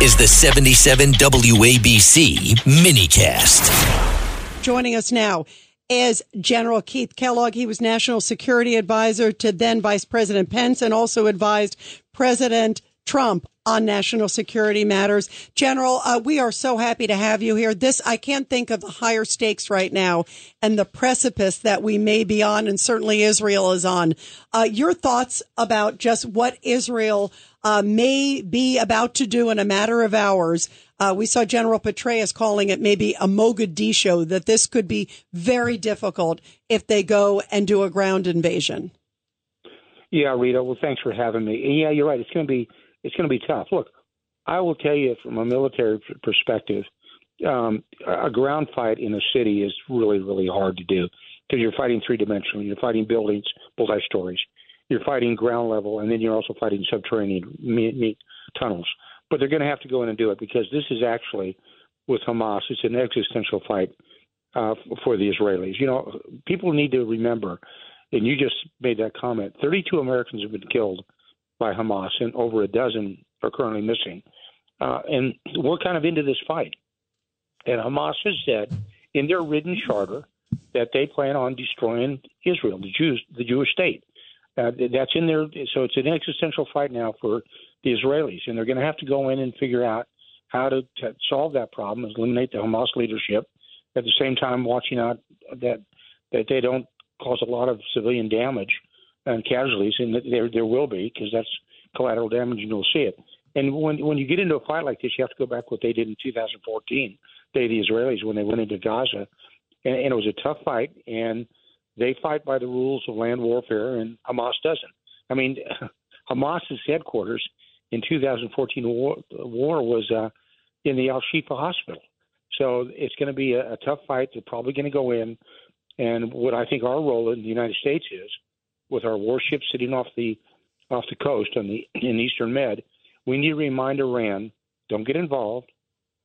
is the 77 WABC minicast. Joining us now is General Keith Kellogg. He was National Security Advisor to then Vice President Pence and also advised President Trump on national security matters. General, uh, we are so happy to have you here. This, I can't think of the higher stakes right now and the precipice that we may be on, and certainly Israel is on. Uh, your thoughts about just what Israel uh, may be about to do in a matter of hours. Uh, we saw General Petraeus calling it maybe a Mogadishu, that this could be very difficult if they go and do a ground invasion. Yeah, Rita. Well, thanks for having me. Yeah, you're right. It's going to be it's going to be tough. Look, I will tell you from a military perspective, um, a ground fight in a city is really, really hard to do because you're fighting three dimensionally. You're fighting buildings, multi stories. You're fighting ground level, and then you're also fighting subterranean me- me- tunnels. But they're going to have to go in and do it because this is actually, with Hamas, it's an existential fight uh, for the Israelis. You know, people need to remember, and you just made that comment 32 Americans have been killed by Hamas, and over a dozen are currently missing. Uh, and we're kind of into this fight. And Hamas has said in their written charter that they plan on destroying Israel, the Jews, the Jewish state. Uh, that's in there. So it's an existential fight now for the Israelis, and they're going to have to go in and figure out how to, to solve that problem, eliminate the Hamas leadership, at the same time watching out that that they don't cause a lot of civilian damage casualties, and there there will be because that's collateral damage, and you'll see it. And when when you get into a fight like this, you have to go back what they did in 2014. They the Israelis when they went into Gaza, and, and it was a tough fight, and they fight by the rules of land warfare, and Hamas doesn't. I mean, Hamas's headquarters in 2014 war, war was uh, in the Al Shifa hospital. So it's going to be a, a tough fight. They're probably going to go in, and what I think our role in the United States is with our warships sitting off the off the coast on the in Eastern Med, we need to remind Iran don't get involved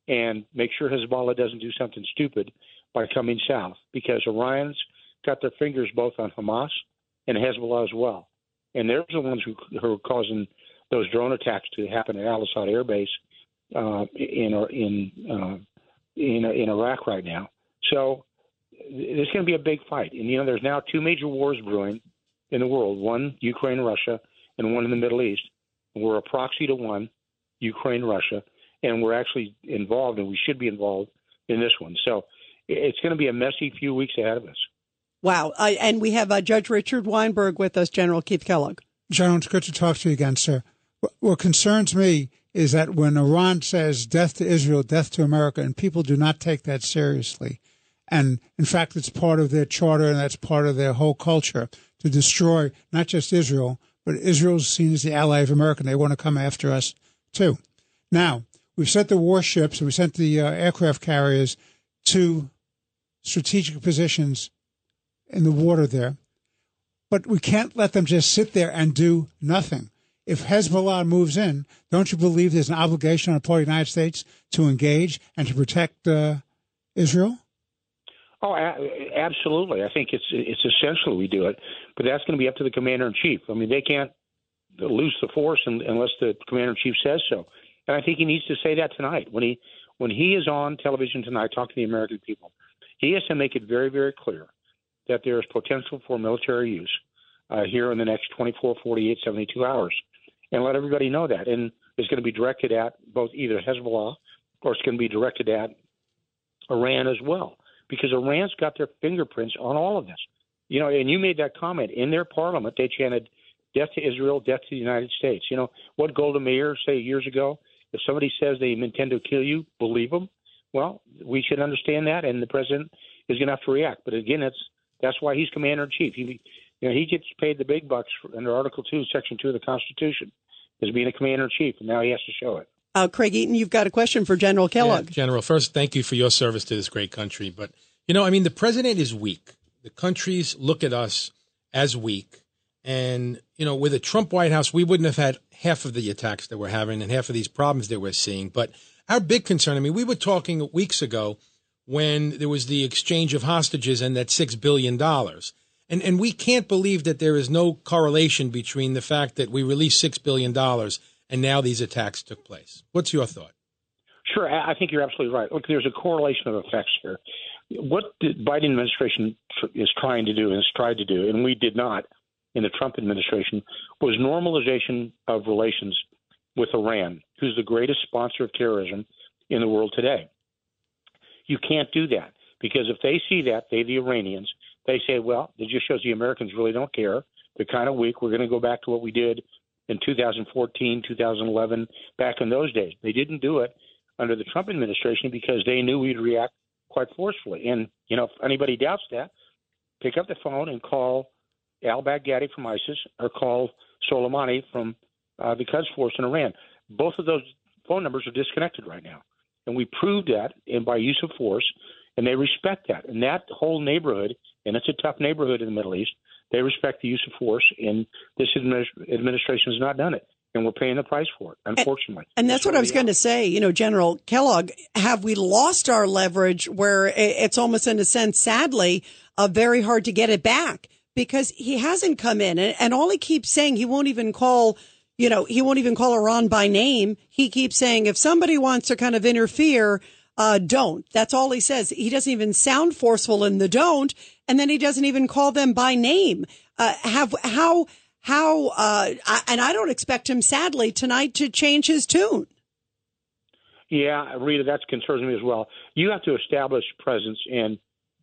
and make sure Hezbollah doesn't do something stupid by coming south because Iran's got their fingers both on Hamas and Hezbollah as well, and they're the ones who, who are causing those drone attacks to happen at Al Asad Air Base uh, in in uh, in in Iraq right now. So there's going to be a big fight, and you know there's now two major wars brewing in the world one, Ukraine, Russia, and one in the Middle East. We're a proxy to one, Ukraine, Russia, and we're actually involved, and we should be involved in this one. So it's going to be a messy few weeks ahead of us. Wow. Uh, and we have uh, Judge Richard Weinberg with us, General Keith Kellogg. General, it's good to talk to you again, sir. What concerns me is that when Iran says death to Israel, death to America, and people do not take that seriously, and in fact, it's part of their charter and that's part of their whole culture to destroy not just Israel, but Israel's seen as the ally of America. And they want to come after us too. Now, we've sent the warships and we sent the uh, aircraft carriers to strategic positions in the water there. But we can't let them just sit there and do nothing. If Hezbollah moves in, don't you believe there's an obligation on the part of the United States to engage and to protect uh, Israel? Oh, absolutely. I think it's it's essential we do it, but that's going to be up to the commander in chief. I mean, they can't lose the force unless the commander in chief says so. And I think he needs to say that tonight when he when he is on television tonight talking to the American people. He has to make it very very clear that there is potential for military use uh, here in the next 24, 48, 72 hours, and let everybody know that. And it's going to be directed at both either Hezbollah or it's going to be directed at Iran as well because Iran's got their fingerprints on all of this. You know, and you made that comment in their parliament. They chanted "Death to Israel, Death to the United States." You know what Golda Meir say years ago? If somebody says they intend to kill you, believe them. Well, we should understand that, and the president is going to have to react. But again, that's that's why he's commander in chief. He, you know, he gets paid the big bucks under Article Two, Section Two of the Constitution, as being a commander in chief, and now he has to show it. Uh, Craig Eaton, you've got a question for General Kellogg. Yeah, General, first, thank you for your service to this great country. But, you know, I mean, the president is weak. The countries look at us as weak. And, you know, with a Trump White House, we wouldn't have had half of the attacks that we're having and half of these problems that we're seeing. But our big concern, I mean, we were talking weeks ago when there was the exchange of hostages and that $6 billion. And, and we can't believe that there is no correlation between the fact that we released $6 billion and now these attacks took place. What's your thought? Sure, I think you're absolutely right. Look, there's a correlation of effects here. What the Biden administration is trying to do and has tried to do, and we did not in the Trump administration, was normalization of relations with Iran, who's the greatest sponsor of terrorism in the world today. You can't do that because if they see that, they, the Iranians, they say, well, it just shows the Americans really don't care. They're kind of weak. We're going to go back to what we did in 2014, 2011, back in those days. They didn't do it under the Trump administration because they knew we'd react quite forcefully. And, you know, if anybody doubts that, pick up the phone and call al Baghdadi from ISIS or call Soleimani from uh, the Quds Force in Iran. Both of those phone numbers are disconnected right now. And we proved that in by use of force, and they respect that. And that whole neighborhood, and it's a tough neighborhood in the Middle East, they respect the use of force, and this administration has not done it. And we're paying the price for it, unfortunately. And, and that's, what I was going to say. You know, General Kellogg, have we lost our leverage where it's almost, in a sense, sadly, uh, very hard to get it back because he hasn't come in and, and all he keeps saying, he won't even call you know, he won't even call Iran by name. He keeps saying if somebody wants to kind of interfere, uh, don't. That's all he says. He doesn't even sound forceful in the don't, and then he doesn't even call them by name. Uh, have how how uh, I, and I don't expect him, sadly, tonight to change his tune. Yeah, Rita, that concerns me as well. You have to establish presence and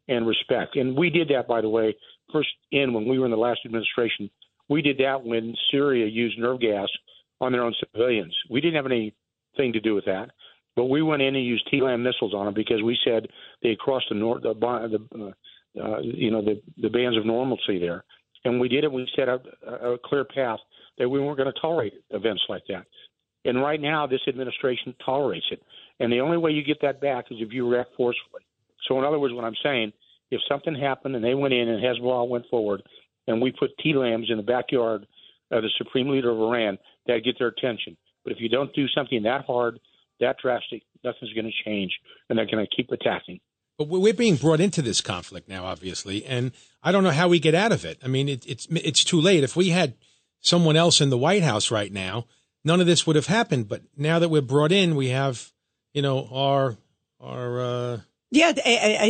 and respect, and we did that, by the way, first in when we were in the last administration we did that when Syria used nerve gas on their own civilians. We didn't have anything to do with that, but we went in and used TLAM missiles on them because we said they crossed the nor- the, the uh, uh, you know the the bands of normalcy there, and we did it. We set up a, a clear path that we weren't going to tolerate events like that. And right now, this administration tolerates it, and the only way you get that back is if you react forcefully. So, in other words, what I'm saying, if something happened and they went in and Hezbollah went forward and we put TLAMs in the backyard of the supreme leader of Iran, that get their attention. But if you don't do something that hard, that drastic, nothing's going to change, and they're going to keep attacking. But we're being brought into this conflict now, obviously, and I don't know how we get out of it. I mean, it, it's it's too late. If we had someone else in the White House right now, none of this would have happened. But now that we're brought in, we have, you know, our our uh, yeah,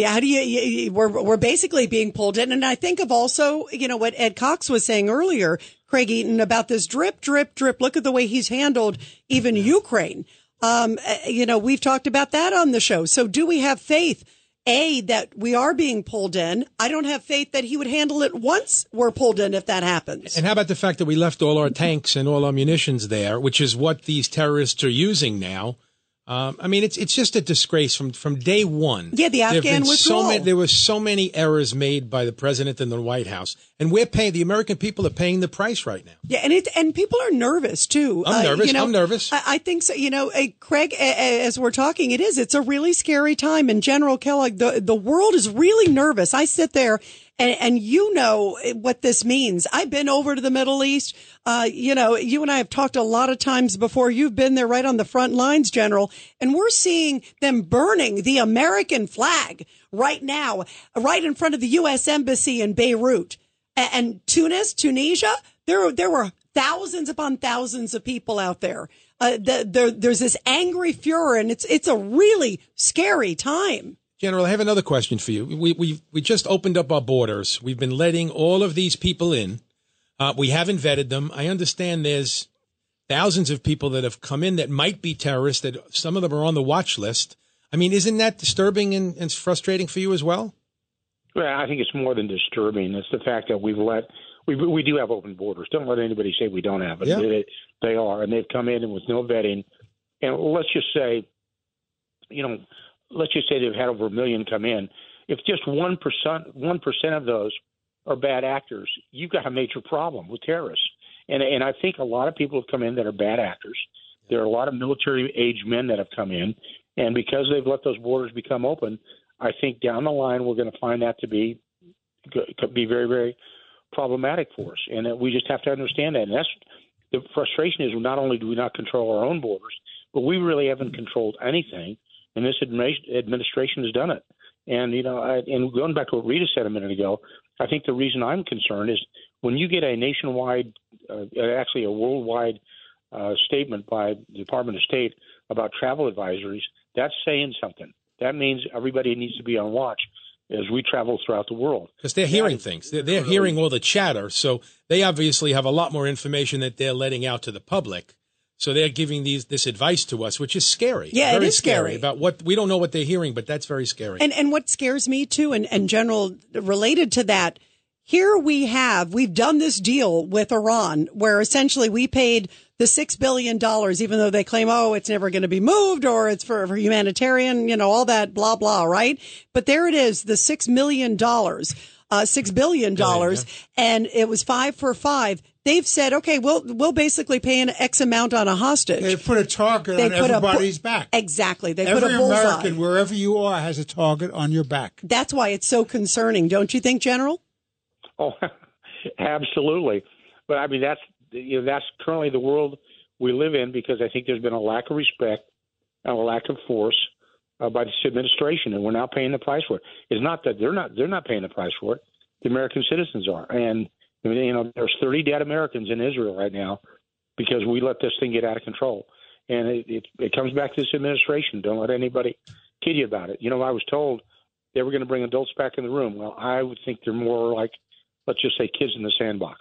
how do you? We're we're basically being pulled in, and I think of also, you know, what Ed Cox was saying earlier, Craig Eaton, about this drip, drip, drip. Look at the way he's handled even Ukraine. Um, eh, you know, we've talked about that on the show. So, do we have faith? A that we are being pulled in. I don't have faith that he would handle it once we're pulled in if that happens. And how about the fact that we left all our tanks and all our munitions there, which is what these terrorists are using now? Um, I mean, it's it's just a disgrace from from day one. Yeah, the Afghan withdrawal. So many, there were so many errors made by the president and the White House, and we're paying. The American people are paying the price right now. Yeah, and it and people are nervous too. I'm uh, nervous. You know, I'm nervous. I, I, think so. You know, uh, Craig, uh, as we're talking, it is. It's a really scary time. And General Kellogg, the the world is really nervous. I sit there and, and you know what this means. I've been over to the Middle East. Uh, you know, you and I have talked a lot of times before. You've been there right on the front lines, General, and we're seeing them burning the American flag right now, right in front of the U.S. Embassy in Beirut. And, Tunis, Tunisia, there, there were thousands upon thousands of people out there. Uh, the, the, there's this angry furor, and it's it's a really scary time. General, I have another question for you. We we we just opened up our borders. We've been letting all of these people in. Uh, we haven't vetted them. I understand there's thousands of people that have come in that might be terrorists. That some of them are on the watch list. I mean, isn't that disturbing and, and frustrating for you as well? Well, I think it's more than disturbing. It's the fact that we've let we we do have open borders. Don't let anybody say we don't have it. Yeah. They, they are, and they've come in with no vetting. And let's just say, you know, let's just say they've had over a million come in. If just one percent one percent of those are bad actors, you've got a major problem with terrorists. And and I think a lot of people have come in that are bad actors. There are a lot of military age men that have come in, and because they've let those borders become open, I think down the line we're going to find that to be could be very very problematic for us, and that we just have to understand that. And that's the frustration is not only do we not control our own borders, but we really haven't controlled anything and this administration has done it. And you know, I, and going back to what Rita said a minute ago, I think the reason I'm concerned is when you get a nationwide, uh, actually a worldwide uh, statement by the Department of State about travel advisories, That's saying something. That means everybody needs to be on watch as we travel throughout the world. Because they're hearing things. They're, they're hearing all the chatter. So they obviously have a lot more information that they're letting out to the public. So they're giving these this advice to us, which is scary. Yeah, it very is scary. about what we don't know what they're hearing, but that's very scary. And and what scares me too, and, and general related to that, here we have we've done this deal with Iran where essentially we paid the six billion dollars, even though they claim, oh, it's never going to be moved or it's for, for humanitarian, you know, all that blah blah, right? But there it is, the six million dollars, uh, six billion dollars, and it was five for five. They've said, okay, we'll we'll basically pay an X amount on a hostage. They put a target They on put a bu- everybody's back. Exactly, they Every put a bullseye. American, wherever you are, has a target on your back. That's why it's so concerning, don't you think, General? Oh, absolutely. But I mean, that's you know that's currently the world we live in because I think there's been a lack of respect and a lack of force uh, by this administration, and we're now paying the price for it. It's not that they're not they're not paying the price for it. The American citizens are, and you know, there's 30 dead Americans in Israel right now because we let this thing get out of control. And it, it, it comes back to this administration. Don't let anybody kid you about it. You know, I was told they were going to bring adults back in the room. Well, I would think they're more like, let's just say, kids in the sandbox.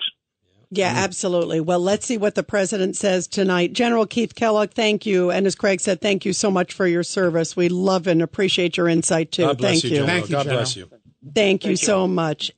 Yeah, mm-hmm. absolutely. Well, let's see what the president says tonight. General Keith Kellogg, thank you. And as Craig said, thank you so much for your service. We love and appreciate your insight too. God bless thank you, you. General. Thank you, God General. bless you. Thank you so much.